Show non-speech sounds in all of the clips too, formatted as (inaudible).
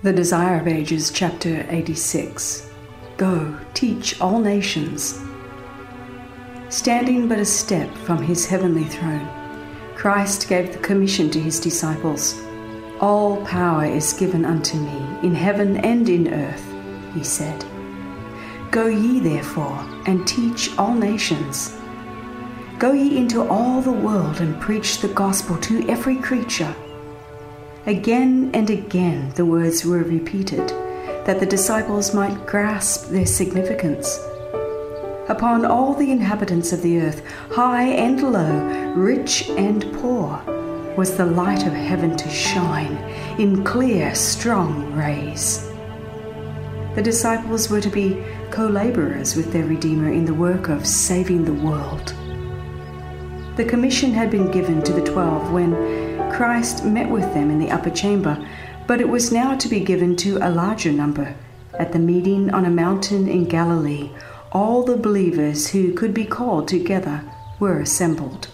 The Desire of Ages, chapter 86 Go, teach all nations. Standing but a step from his heavenly throne, Christ gave the commission to his disciples All power is given unto me, in heaven and in earth, he said. Go ye therefore, and teach all nations. Go ye into all the world, and preach the gospel to every creature. Again and again the words were repeated, that the disciples might grasp their significance. Upon all the inhabitants of the earth, high and low, rich and poor, was the light of heaven to shine in clear, strong rays. The disciples were to be co laborers with their Redeemer in the work of saving the world. The commission had been given to the twelve when Christ met with them in the upper chamber, but it was now to be given to a larger number. At the meeting on a mountain in Galilee, all the believers who could be called together were assembled.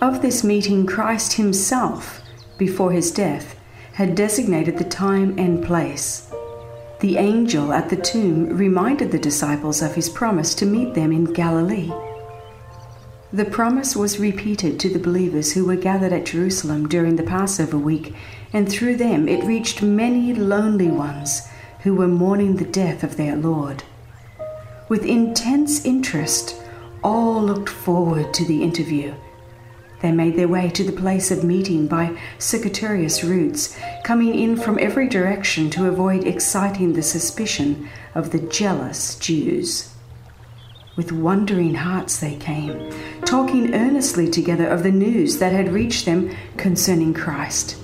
Of this meeting, Christ himself, before his death, had designated the time and place. The angel at the tomb reminded the disciples of his promise to meet them in Galilee. The promise was repeated to the believers who were gathered at Jerusalem during the Passover week, and through them it reached many lonely ones who were mourning the death of their Lord. With intense interest, all looked forward to the interview. They made their way to the place of meeting by circuitous routes, coming in from every direction to avoid exciting the suspicion of the jealous Jews. With wondering hearts they came, talking earnestly together of the news that had reached them concerning Christ.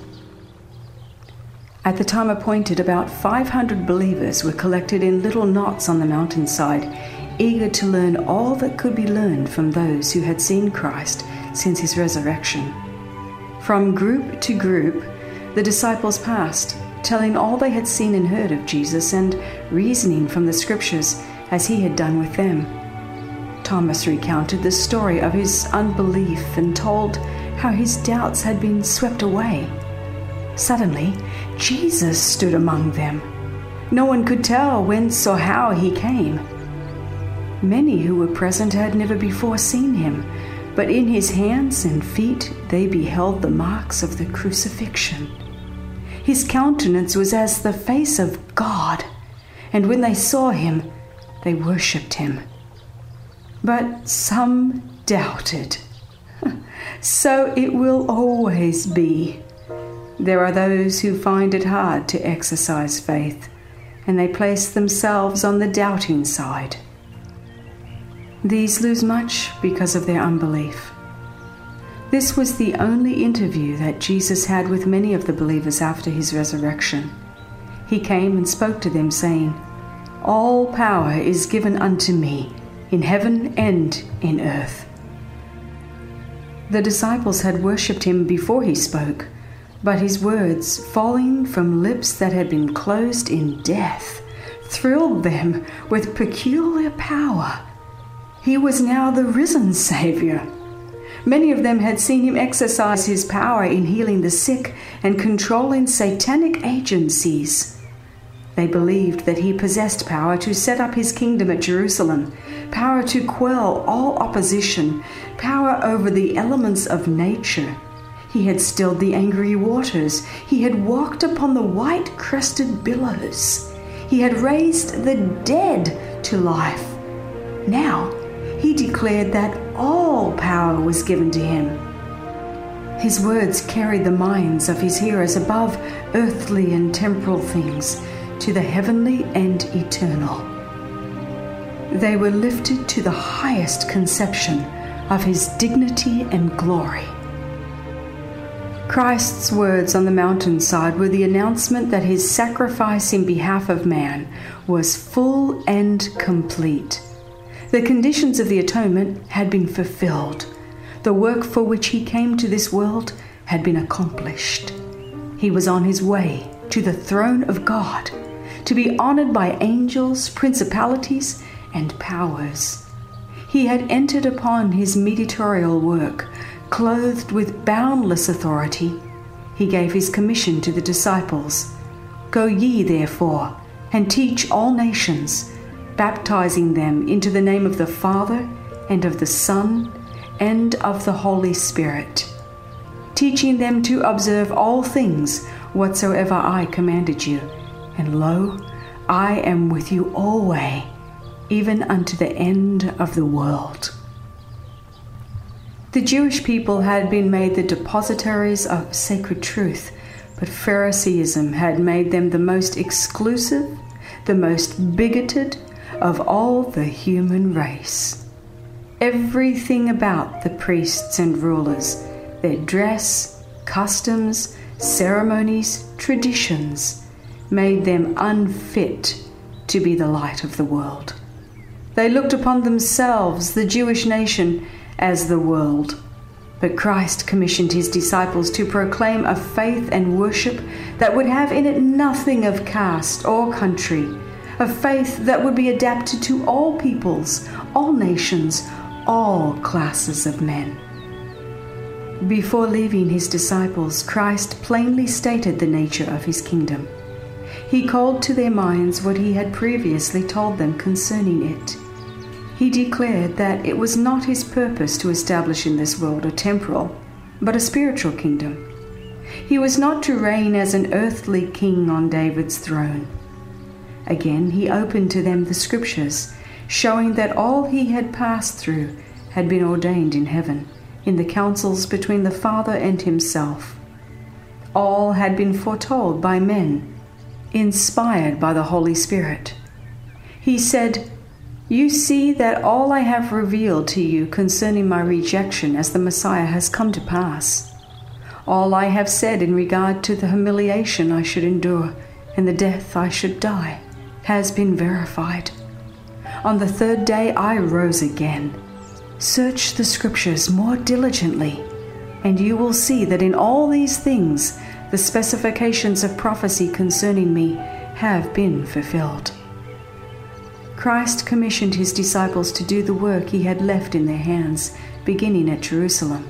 At the time appointed, about 500 believers were collected in little knots on the mountainside, eager to learn all that could be learned from those who had seen Christ since his resurrection. From group to group, the disciples passed, telling all they had seen and heard of Jesus and reasoning from the scriptures as he had done with them. Thomas recounted the story of his unbelief and told how his doubts had been swept away. Suddenly, Jesus stood among them. No one could tell whence or how he came. Many who were present had never before seen him, but in his hands and feet they beheld the marks of the crucifixion. His countenance was as the face of God, and when they saw him, they worshipped him but some doubted. (laughs) so it will always be. There are those who find it hard to exercise faith, and they place themselves on the doubting side. These lose much because of their unbelief. This was the only interview that Jesus had with many of the believers after his resurrection. He came and spoke to them, saying, All power is given unto me in heaven and in earth. The disciples had worshipped him before he spoke, but his words, falling from lips that had been closed in death, thrilled them with peculiar power. He was now the risen Savior. Many of them had seen him exercise his power in healing the sick and controlling satanic agencies. They believed that he possessed power to set up his kingdom at Jerusalem, power to quell all opposition, power over the elements of nature. He had stilled the angry waters. He had walked upon the white crested billows. He had raised the dead to life. Now, he declared that all power was given to him. His words carried the minds of his hearers above earthly and temporal things to the heavenly and eternal. They were lifted to the highest conception of his dignity and glory. Christ's words on the mountainside were the announcement that his sacrifice in behalf of man was full and complete. The conditions of the atonement had been fulfilled. The work for which he came to this world had been accomplished. He was on his way to the throne of God to be honored by angels, principalities, and powers. He had entered upon his mediatorial work Clothed with boundless authority, he gave his commission to the disciples Go ye, therefore, and teach all nations, baptizing them into the name of the Father, and of the Son, and of the Holy Spirit, teaching them to observe all things whatsoever I commanded you. And lo, I am with you always, even unto the end of the world. The Jewish people had been made the depositaries of sacred truth, but Phariseeism had made them the most exclusive, the most bigoted of all the human race. Everything about the priests and rulers, their dress, customs, ceremonies, traditions, made them unfit to be the light of the world. They looked upon themselves, the Jewish nation, as the world. But Christ commissioned his disciples to proclaim a faith and worship that would have in it nothing of caste or country, a faith that would be adapted to all peoples, all nations, all classes of men. Before leaving his disciples, Christ plainly stated the nature of his kingdom. He called to their minds what he had previously told them concerning it he declared that it was not his purpose to establish in this world a temporal, but a spiritual kingdom. He was not to reign as an earthly king on David's throne. Again, he opened to them the scriptures, showing that all he had passed through had been ordained in heaven, in the councils between the Father and himself. All had been foretold by men, inspired by the Holy Spirit. He said, you see that all I have revealed to you concerning my rejection as the Messiah has come to pass. All I have said in regard to the humiliation I should endure and the death I should die has been verified. On the third day I rose again. Search the Scriptures more diligently, and you will see that in all these things the specifications of prophecy concerning me have been fulfilled. Christ commissioned his disciples to do the work he had left in their hands, beginning at Jerusalem.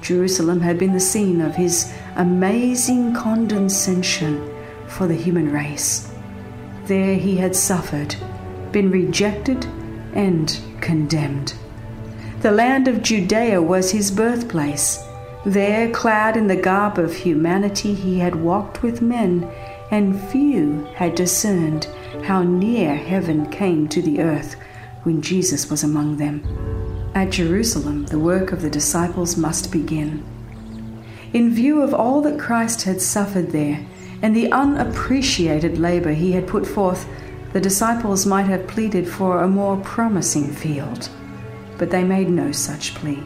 Jerusalem had been the scene of his amazing condescension for the human race. There he had suffered, been rejected, and condemned. The land of Judea was his birthplace. There, clad in the garb of humanity, he had walked with men, and few had discerned how near heaven came to the earth when Jesus was among them. At Jerusalem, the work of the disciples must begin. In view of all that Christ had suffered there and the unappreciated labor he had put forth, the disciples might have pleaded for a more promising field. But they made no such plea.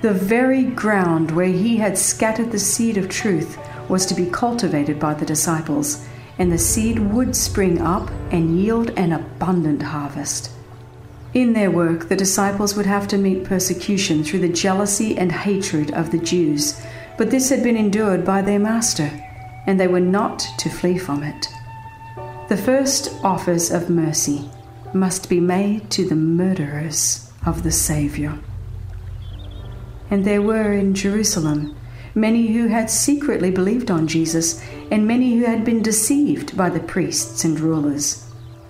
The very ground where he had scattered the seed of truth was to be cultivated by the disciples and the seed would spring up and yield an abundant harvest. In their work, the disciples would have to meet persecution through the jealousy and hatred of the Jews, but this had been endured by their Master, and they were not to flee from it. The first offers of mercy must be made to the murderers of the Saviour. And there were in Jerusalem many who had secretly believed on Jesus, and many who had been deceived by the priests and rulers.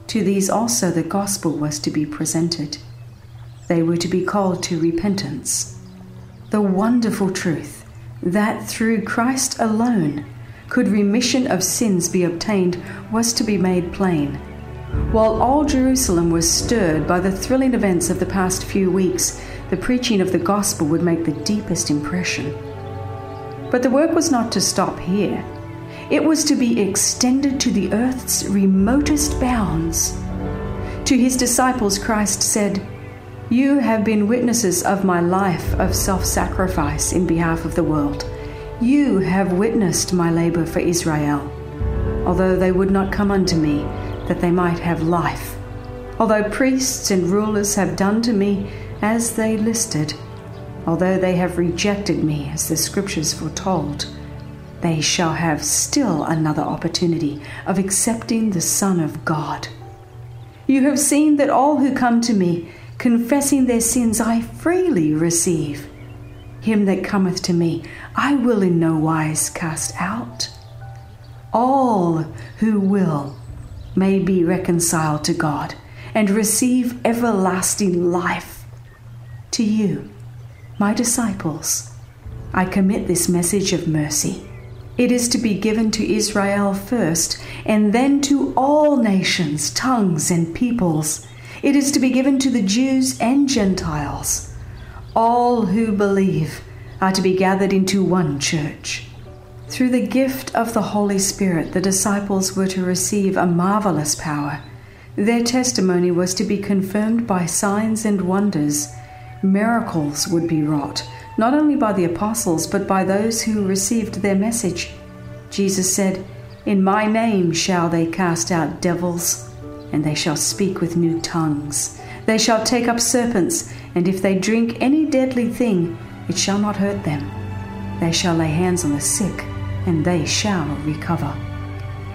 To these also the gospel was to be presented. They were to be called to repentance. The wonderful truth that through Christ alone could remission of sins be obtained was to be made plain. While all Jerusalem was stirred by the thrilling events of the past few weeks, the preaching of the gospel would make the deepest impression. But the work was not to stop here. It was to be extended to the earth's remotest bounds. To his disciples, Christ said, You have been witnesses of my life of self sacrifice in behalf of the world, You have witnessed my labor for Israel, although they would not come unto me, that they might have life. Although priests and rulers have done to me as they listed, although they have rejected me as the scriptures foretold, they shall have still another opportunity of accepting the Son of God. You have seen that all who come to me, confessing their sins, I freely receive. Him that cometh to me, I will in no wise cast out. All who will may be reconciled to God and receive everlasting life. To you, my disciples, I commit this message of mercy. It is to be given to Israel first, and then to all nations, tongues, and peoples. It is to be given to the Jews and Gentiles. All who believe are to be gathered into one church. Through the gift of the Holy Spirit, the disciples were to receive a marvelous power. Their testimony was to be confirmed by signs and wonders. Miracles would be wrought, not only by the apostles, but by those who received their message. Jesus said, In my name shall they cast out devils, and they shall speak with new tongues. They shall take up serpents, and if they drink any deadly thing, it shall not hurt them. They shall lay hands on the sick, and they shall recover.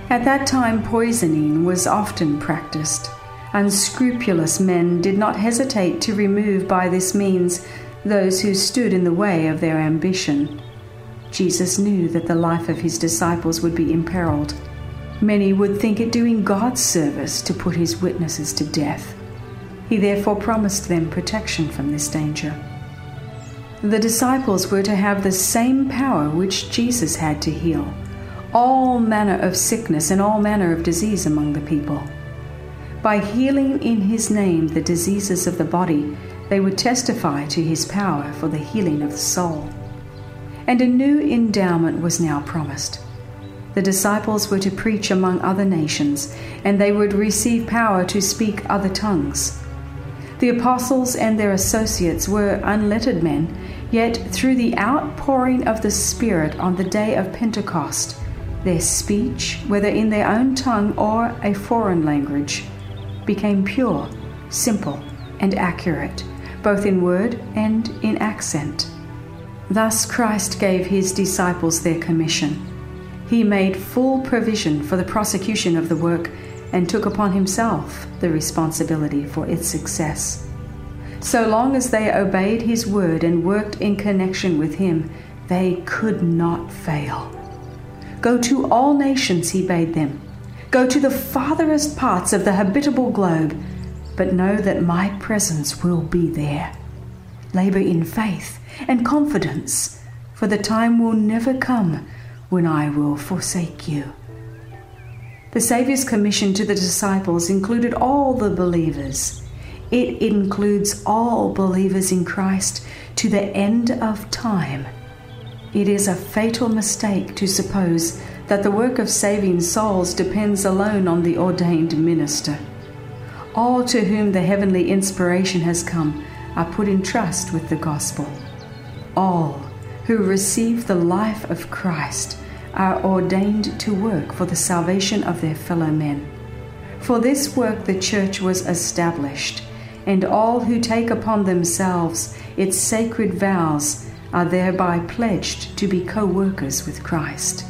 At that time, poisoning was often practiced. Unscrupulous men did not hesitate to remove by this means those who stood in the way of their ambition. Jesus knew that the life of his disciples would be imperiled. Many would think it doing God's service to put his witnesses to death. He therefore promised them protection from this danger. The disciples were to have the same power which Jesus had to heal all manner of sickness and all manner of disease among the people. By healing in his name the diseases of the body, they would testify to his power for the healing of the soul. And a new endowment was now promised. The disciples were to preach among other nations, and they would receive power to speak other tongues. The apostles and their associates were unlettered men, yet through the outpouring of the Spirit on the day of Pentecost, their speech, whether in their own tongue or a foreign language, became pure, simple, and accurate, both in word and in accent. Thus Christ gave his disciples their commission. He made full provision for the prosecution of the work and took upon himself the responsibility for its success. So long as they obeyed his word and worked in connection with him, they could not fail. Go to all nations, he bade them. Go to the farthest parts of the habitable globe, but know that my presence will be there. Labor in faith and confidence, for the time will never come when I will forsake you. The Saviour's commission to the disciples included all the believers. It includes all believers in Christ to the end of time. It is a fatal mistake to suppose that the work of saving souls depends alone on the ordained minister. All to whom the heavenly inspiration has come are put in trust with the gospel. All who receive the life of Christ are ordained to work for the salvation of their fellow men. For this work the Church was established, and all who take upon themselves its sacred vows are thereby pledged to be co workers with Christ.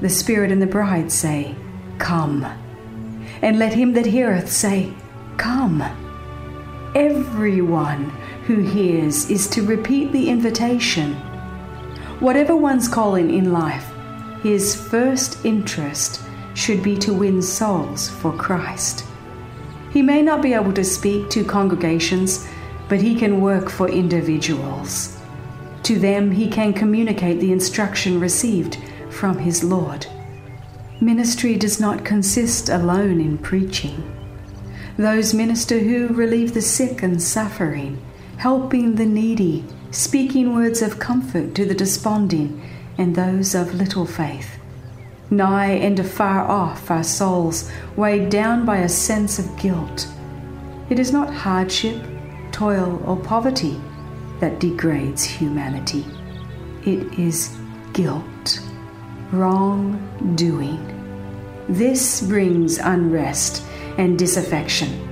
The Spirit and the bride say, Come. And let him that heareth say, Come. Everyone who hears is to repeat the invitation Whatever one's calling in life, his first interest should be to win souls for Christ. He may not be able to speak to congregations, but he can work for individuals. To them, he can communicate the instruction received from his Lord. Ministry does not consist alone in preaching. Those minister who relieve the sick and suffering, helping the needy, speaking words of comfort to the desponding and those of little faith. Nigh and afar off are souls weighed down by a sense of guilt. It is not hardship, toil, or poverty that degrades humanity. It is guilt, wrongdoing. This brings unrest and disaffection.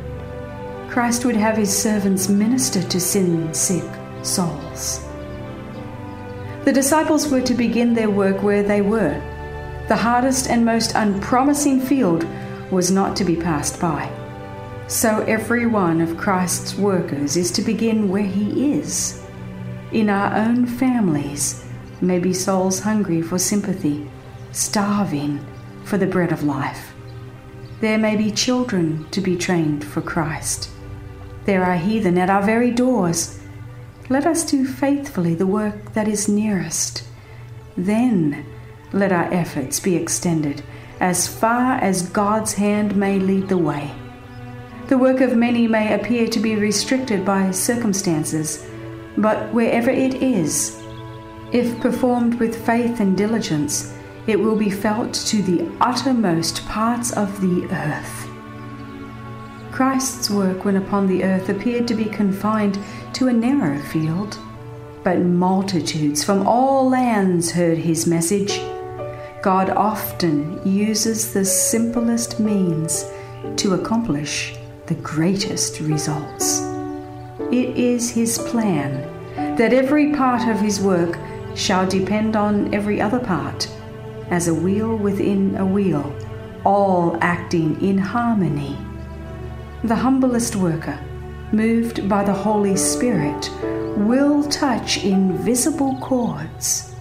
Christ would have his servants minister to sin sick souls. The disciples were to begin their work where they were. The hardest and most unpromising field was not to be passed by. So every one of Christ's workers is to begin where he is. In our own families may be souls hungry for sympathy, starving for the bread of life. There may be children to be trained for Christ. There are heathen at our very doors. Let us do faithfully the work that is nearest. Then let our efforts be extended as far as God's hand may lead the way. The work of many may appear to be restricted by circumstances, but wherever it is, if performed with faith and diligence, it will be felt to the uttermost parts of the earth. Christ's work when upon the earth appeared to be confined to a narrow field, but multitudes from all lands heard his message. God often uses the simplest means to accomplish the greatest results. It is His plan that every part of His work shall depend on every other part, as a wheel within a wheel, all acting in harmony. The humblest worker, moved by the Holy Spirit, will touch invisible chords,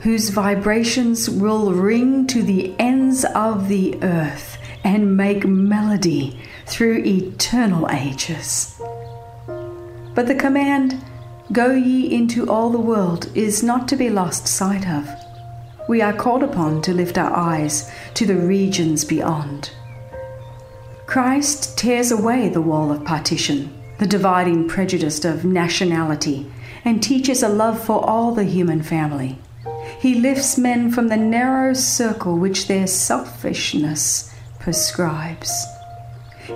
whose vibrations will ring to the ends of the earth and make melody through eternal ages. But the command, Go ye into all the world, is not to be lost sight of. We are called upon to lift our eyes to the regions beyond. Christ tears away the wall of partition, the dividing prejudice of nationality, and teaches a love for all the human family. He lifts men from the narrow circle which their selfishness prescribes.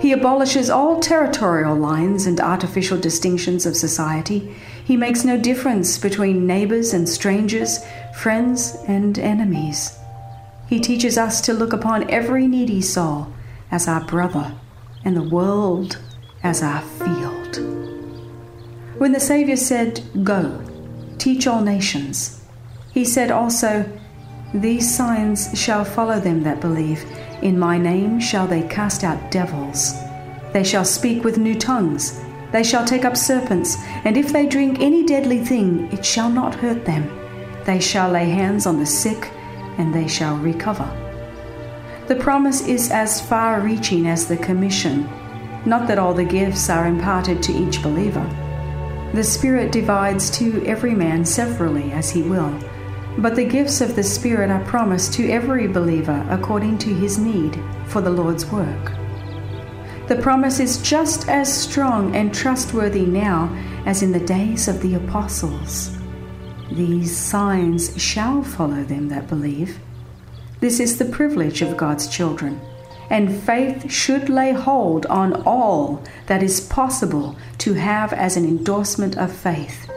He abolishes all territorial lines and artificial distinctions of society. He makes no difference between neighbors and strangers, friends and enemies. He teaches us to look upon every needy soul as our brother and the world as our field. When the Savior said, Go, teach all nations, he said also, These signs shall follow them that believe. In my name shall they cast out devils. They shall speak with new tongues. They shall take up serpents, and if they drink any deadly thing, it shall not hurt them. They shall lay hands on the sick, and they shall recover. The promise is as far reaching as the commission, not that all the gifts are imparted to each believer. The Spirit divides to every man severally as he will but the gifts of the Spirit are promised to every believer according to his need for the Lord's work. The promise is just as strong and trustworthy now as in the days of the apostles. These signs shall follow them that believe. This is the privilege of God's children, and faith should lay hold on all that is possible to have as an endorsement of faith.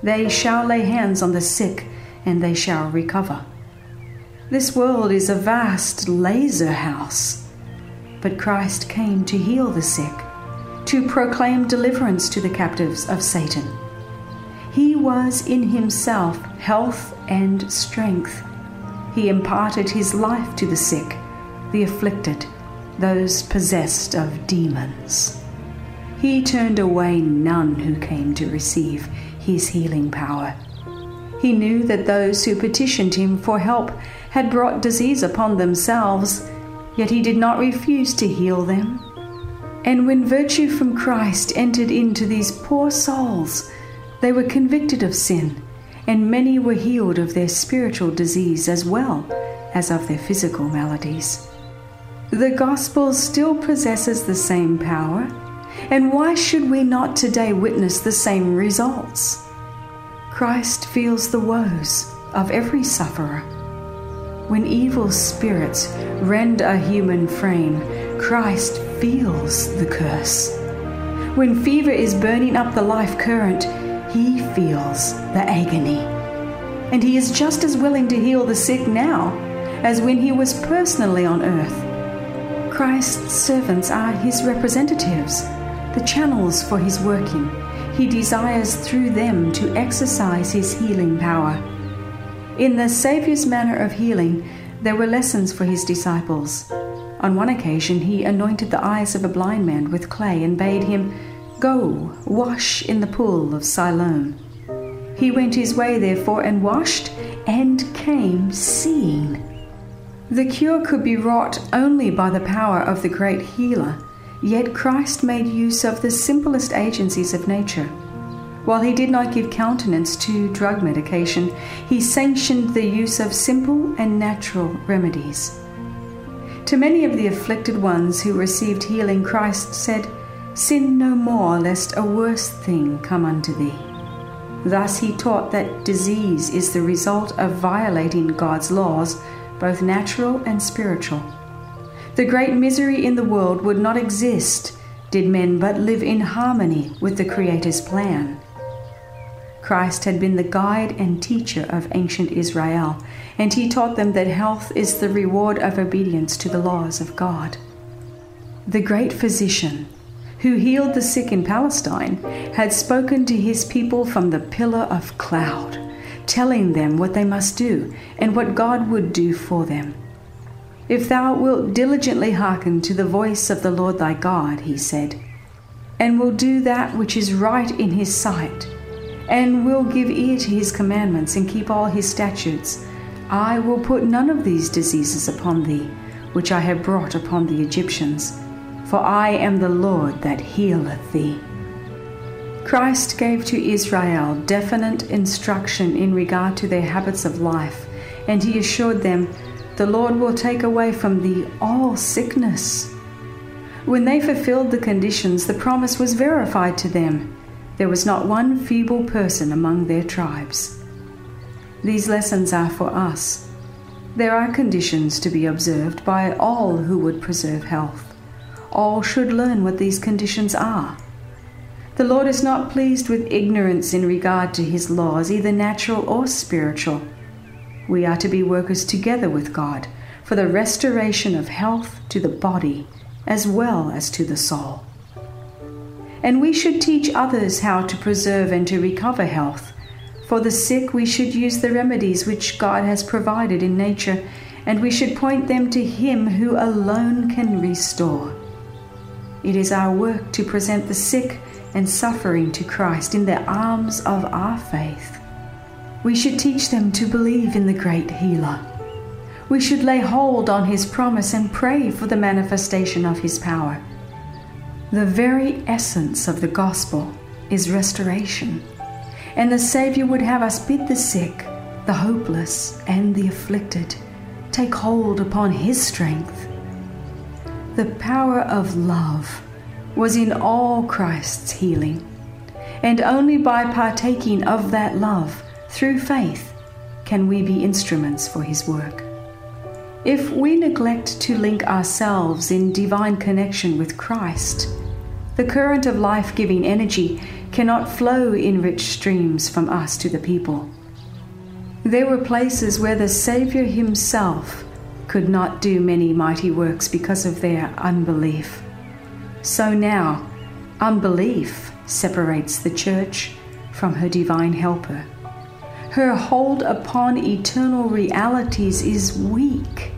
They shall lay hands on the sick and they shall recover. This world is a vast lazar house, but Christ came to heal the sick, to proclaim deliverance to the captives of Satan. He was in himself health and strength. He imparted his life to the sick, the afflicted, those possessed of demons. He turned away none who came to receive his healing power. He knew that those who petitioned him for help had brought disease upon themselves, yet he did not refuse to heal them. And when virtue from Christ entered into these poor souls, they were convicted of sin, and many were healed of their spiritual disease as well as of their physical maladies. The gospel still possesses the same power, and why should we not today witness the same results? Christ feels the woes of every sufferer. When evil spirits rend a human frame, Christ feels the curse. When fever is burning up the life current, he feels the agony. and he is just as willing to heal the sick now as when he was personally on earth. Christ's servants are his representatives, the channels for his working. He desires through them to exercise his healing power. In the Saviour's manner of healing, there were lessons for his disciples. On one occasion, he anointed the eyes of a blind man with clay and bade him, Go, wash in the pool of Siloam. He went his way, therefore, and washed, and came seeing. The cure could be wrought only by the power of the great healer, yet Christ made use of the simplest agencies of nature. While he did not give countenance to drug medication, he sanctioned the use of simple and natural remedies. To many of the afflicted ones who received healing, Christ said, Sin no more, lest a worse thing come unto thee. Thus he taught that disease is the result of violating God's laws, both natural and spiritual. The great misery in the world would not exist did men but live in harmony with the Creator's plan. Christ had been the guide and teacher of ancient Israel, and he taught them that health is the reward of obedience to the laws of God. The great physician, who healed the sick in Palestine, had spoken to his people from the pillar of cloud, telling them what they must do and what God would do for them. If thou wilt diligently hearken to the voice of the Lord thy God, he said, and will do that which is right in his sight, and will give ear to his commandments and keep all his statutes, I will put none of these diseases upon thee, which I have brought upon the Egyptians for I am the Lord that healeth thee. Christ gave to Israel definite instruction in regard to their habits of life, and he assured them, The Lord will take away from thee all sickness. When they fulfilled the conditions, the promise was verified to them. There was not one feeble person among their tribes. These lessons are for us. There are conditions to be observed by all who would preserve health all should learn what these conditions are. The Lord is not pleased with ignorance in regard to his laws, either natural or spiritual. We are to be workers together with God for the restoration of health to the body as well as to the soul. And we should teach others how to preserve and to recover health. For the sick, we should use the remedies which God has provided in nature, and we should point them to Him who alone can restore. It is our work to present the sick and suffering to Christ in the arms of our faith. We should teach them to believe in the great healer. We should lay hold on his promise and pray for the manifestation of his power. The very essence of the gospel is restoration, and the Savior would have us bid the sick, the hopeless, and the afflicted take hold upon his strength the power of love was in all Christ's healing, and only by partaking of that love through faith can we be instruments for His work. If we neglect to link ourselves in divine connection with Christ, the current of life giving energy cannot flow in rich streams from us to the people. There were places where the Saviour Himself could not do many mighty works because of their unbelief. So now, unbelief separates the church from her divine helper. Her hold upon eternal realities is weak.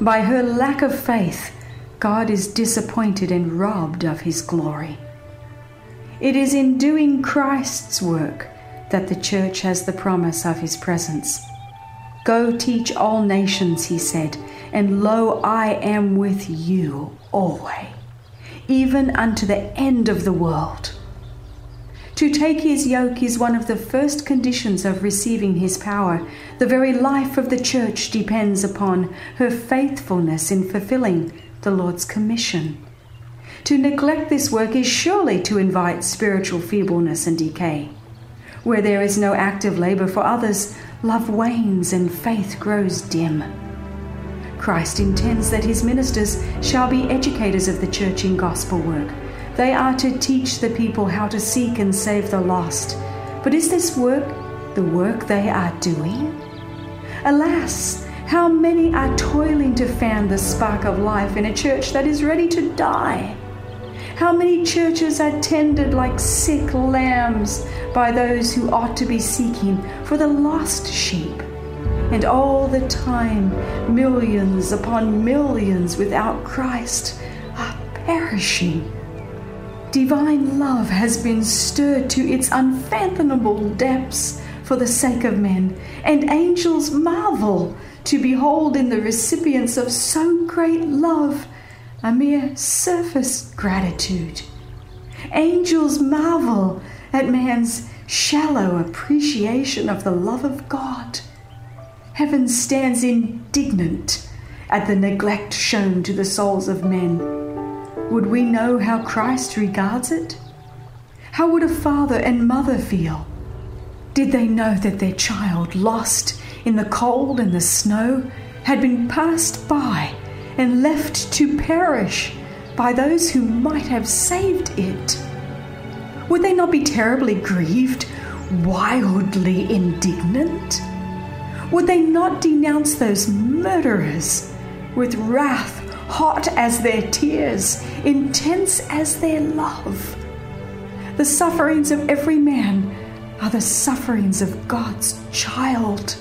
By her lack of faith, God is disappointed and robbed of his glory. It is in doing Christ's work that the church has the promise of his presence. Go teach all nations, he said, and lo, I am with you always, even unto the end of the world. To take his yoke is one of the first conditions of receiving his power. The very life of the church depends upon her faithfulness in fulfilling the Lord's commission. To neglect this work is surely to invite spiritual feebleness and decay. Where there is no active labor for others, love wanes and faith grows dim. Christ intends that his ministers shall be educators of the church in gospel work. They are to teach the people how to seek and save the lost. But is this work the work they are doing? Alas, how many are toiling to fan the spark of life in a church that is ready to die? How many churches are tended like sick lambs by those who ought to be seeking for the lost sheep? And all the time, millions upon millions without Christ are perishing. Divine love has been stirred to its unfathomable depths for the sake of men, and angels marvel to behold in the recipients of so great love a mere surface gratitude. Angels marvel at man's shallow appreciation of the love of God. Heaven stands indignant at the neglect shown to the souls of men. Would we know how Christ regards it? How would a father and mother feel? Did they know that their child, lost in the cold and the snow, had been passed by and left to perish by those who might have saved it? Would they not be terribly grieved, wildly indignant? Would they not denounce those murderers with wrath hot as their tears, intense as their love? The sufferings of every man are the sufferings of God's child.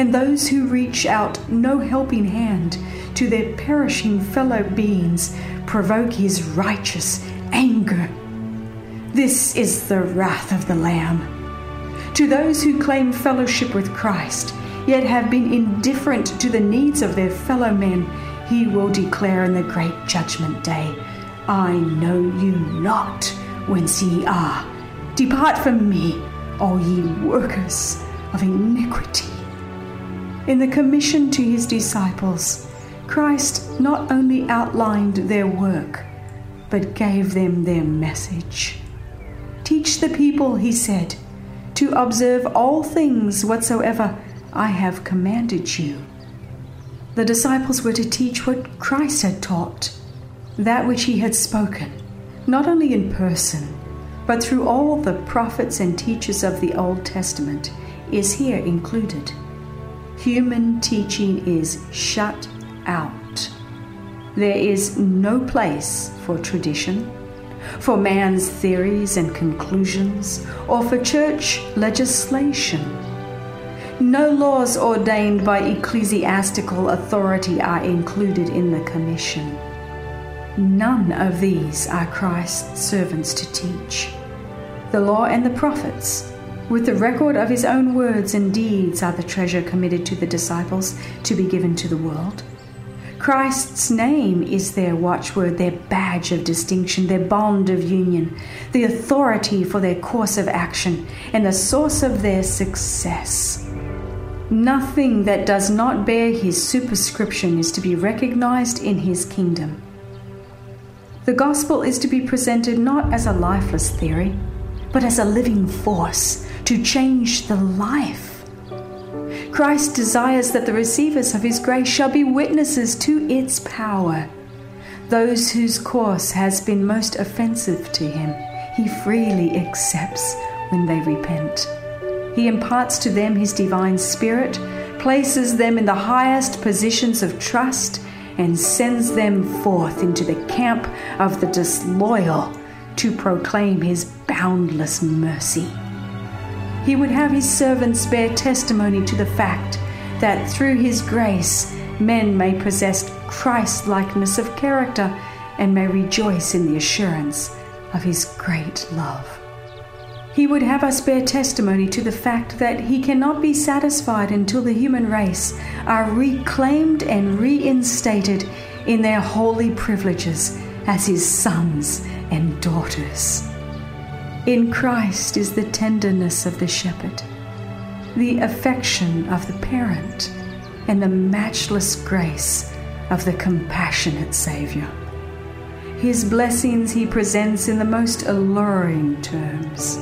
And those who reach out no helping hand to their perishing fellow beings provoke his righteous anger. This is the wrath of the Lamb. To those who claim fellowship with Christ, yet have been indifferent to the needs of their fellow men, he will declare in the great judgment day, I know you not whence ye are. Depart from me, all ye workers of iniquity. In the commission to his disciples, Christ not only outlined their work, but gave them their message. Teach the people, he said, to observe all things whatsoever I have commanded you. The disciples were to teach what Christ had taught, that which he had spoken, not only in person, but through all the prophets and teachers of the Old Testament, is here included. Human teaching is shut out. There is no place for tradition, for man's theories and conclusions, or for church legislation. No laws ordained by ecclesiastical authority are included in the commission. None of these are Christ's servants to teach. The law and the prophets, with the record of his own words and deeds, are the treasure committed to the disciples to be given to the world. Christ's name is their watchword, their badge of distinction, their bond of union, the authority for their course of action, and the source of their success. Nothing that does not bear his superscription is to be recognized in his kingdom. The gospel is to be presented not as a lifeless theory, but as a living force to change the life. Christ desires that the receivers of his grace shall be witnesses to its power. Those whose course has been most offensive to him, he freely accepts when they repent. He imparts to them His divine Spirit, places them in the highest positions of trust, and sends them forth into the camp of the disloyal to proclaim His boundless mercy. He would have His servants bear testimony to the fact that through His grace men may possess Christ likeness of character and may rejoice in the assurance of His great love. He would have us bear testimony to the fact that he cannot be satisfied until the human race are reclaimed and reinstated in their holy privileges as his sons and daughters. In Christ is the tenderness of the shepherd, the affection of the parent, and the matchless grace of the compassionate Savior. His blessings he presents in the most alluring terms.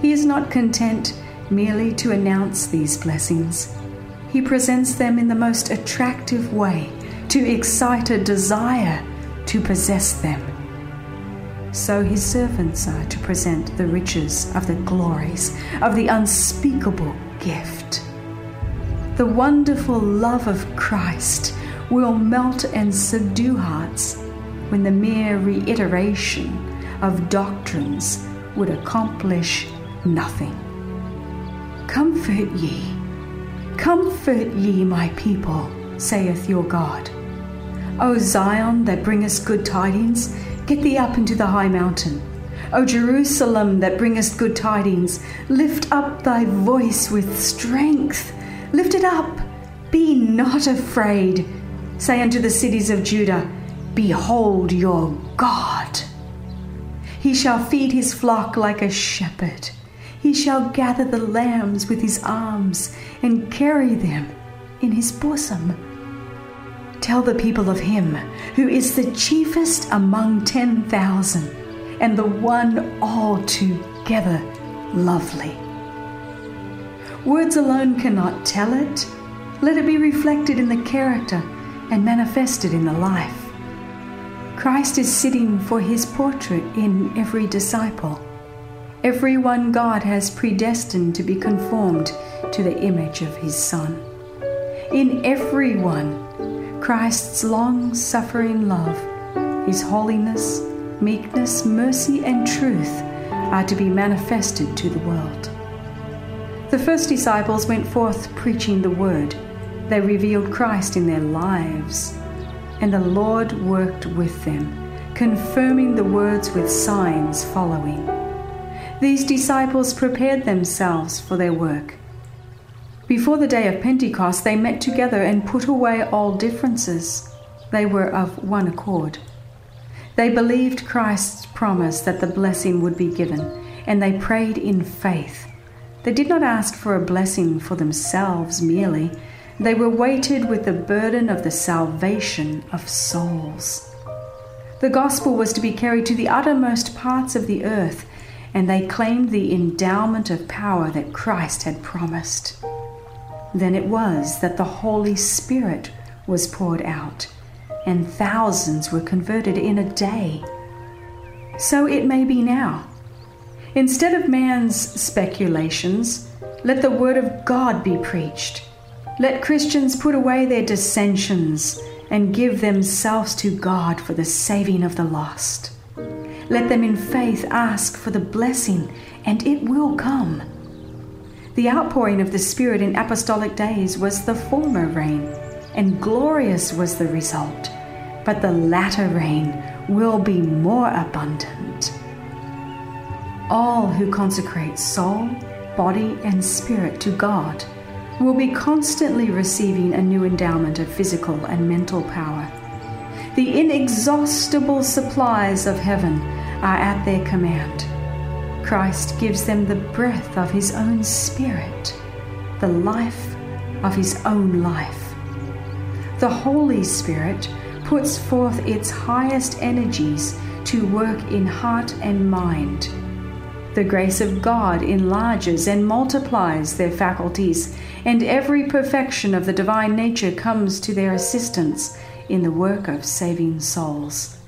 He is not content merely to announce these blessings. He presents them in the most attractive way to excite a desire to possess them. So his servants are to present the riches of the glories of the unspeakable gift. The wonderful love of Christ will melt and subdue hearts when the mere reiteration of doctrines would accomplish nothing. Comfort ye, comfort ye, my people, saith your God. O Zion, that bringest good tidings, get thee up into the high mountain. O Jerusalem, that bringest good tidings, lift up thy voice with strength. Lift it up, be not afraid. Say unto the cities of Judah, Behold your God. He shall feed his flock like a shepherd. He shall gather the lambs with his arms and carry them in his bosom. Tell the people of him who is the chiefest among ten thousand, and the one altogether lovely. Words alone cannot tell it. Let it be reflected in the character and manifested in the life. Christ is sitting for his portrait in every disciple. Every one God has predestined to be conformed to the image of his Son. In every one, Christ's long suffering love, his holiness, meekness, mercy, and truth are to be manifested to the world. The first disciples went forth preaching the word. They revealed Christ in their lives, and the Lord worked with them, confirming the words with signs following. These disciples prepared themselves for their work before the day of Pentecost, they met together and put away all differences. They were of one accord. They believed Christ's promise that the blessing would be given, and they prayed in faith. They did not ask for a blessing for themselves merely, they were weighted with the burden of the salvation of souls. The gospel was to be carried to the uttermost parts of the earth, and they claimed the endowment of power that Christ had promised. Then it was that the Holy Spirit was poured out, and thousands were converted in a day. So it may be now. Instead of man's speculations, let the Word of God be preached. Let Christians put away their dissensions and give themselves to God for the saving of the lost. Let them in faith ask for the blessing, and it will come. The outpouring of the Spirit in apostolic days was the former rain, and glorious was the result. But the latter rain will be more abundant. All who consecrate soul, body, and spirit to God will be constantly receiving a new endowment of physical and mental power. The inexhaustible supplies of heaven are at their command. Christ gives them the breath of his own spirit, the life of his own life. The Holy Spirit puts forth its highest energies to work in heart and mind. The grace of God enlarges and multiplies their faculties, and every perfection of the divine nature comes to their assistance in the work of saving souls.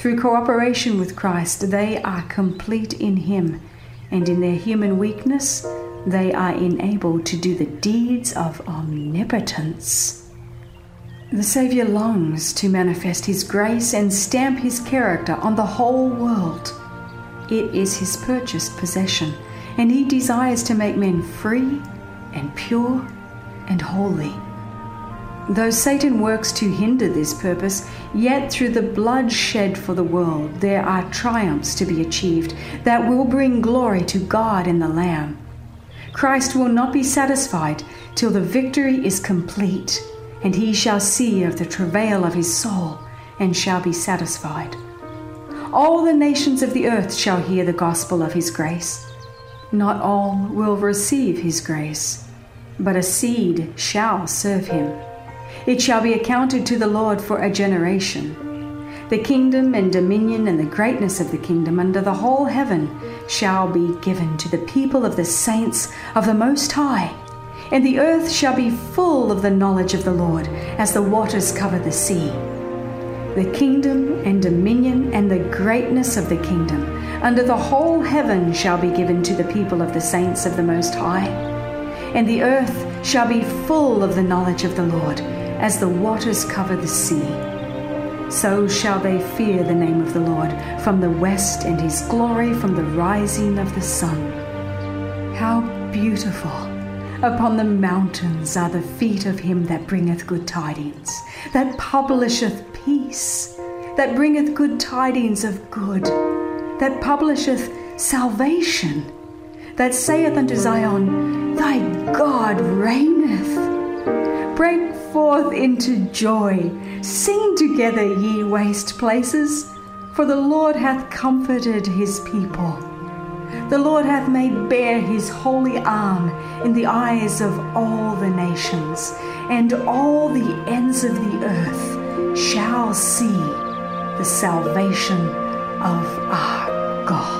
Through cooperation with Christ, they are complete in Him, and in their human weakness, they are enabled to do the deeds of omnipotence. The Saviour longs to manifest His grace and stamp His character on the whole world. It is His purchased possession, and He desires to make men free and pure and holy. Though Satan works to hinder this purpose, yet through the blood shed for the world, there are triumphs to be achieved that will bring glory to God and the Lamb. Christ will not be satisfied till the victory is complete, and he shall see of the travail of his soul and shall be satisfied. All the nations of the earth shall hear the gospel of his grace. Not all will receive his grace, but a seed shall serve him. It shall be accounted to the Lord for a generation. The kingdom and dominion and the greatness of the kingdom under the whole heaven shall be given to the people of the saints of the Most High. And the earth shall be full of the knowledge of the Lord, as the waters cover the sea. The kingdom and dominion and the greatness of the kingdom under the whole heaven shall be given to the people of the saints of the Most High. And the earth shall be full of the knowledge of the Lord, as the waters cover the sea. So shall they fear the name of the Lord from the west, and his glory from the rising of the sun. How beautiful! Upon the mountains are the feet of him that bringeth good tidings, that publisheth peace, that bringeth good tidings of good that publisheth salvation, that saith unto Zion, Thy God reigneth. Break forth into joy, sing together, ye waste places, for the Lord hath comforted his people. The Lord hath made bare his holy arm in the eyes of all the nations, and all the ends of the earth shall see the salvation of our God.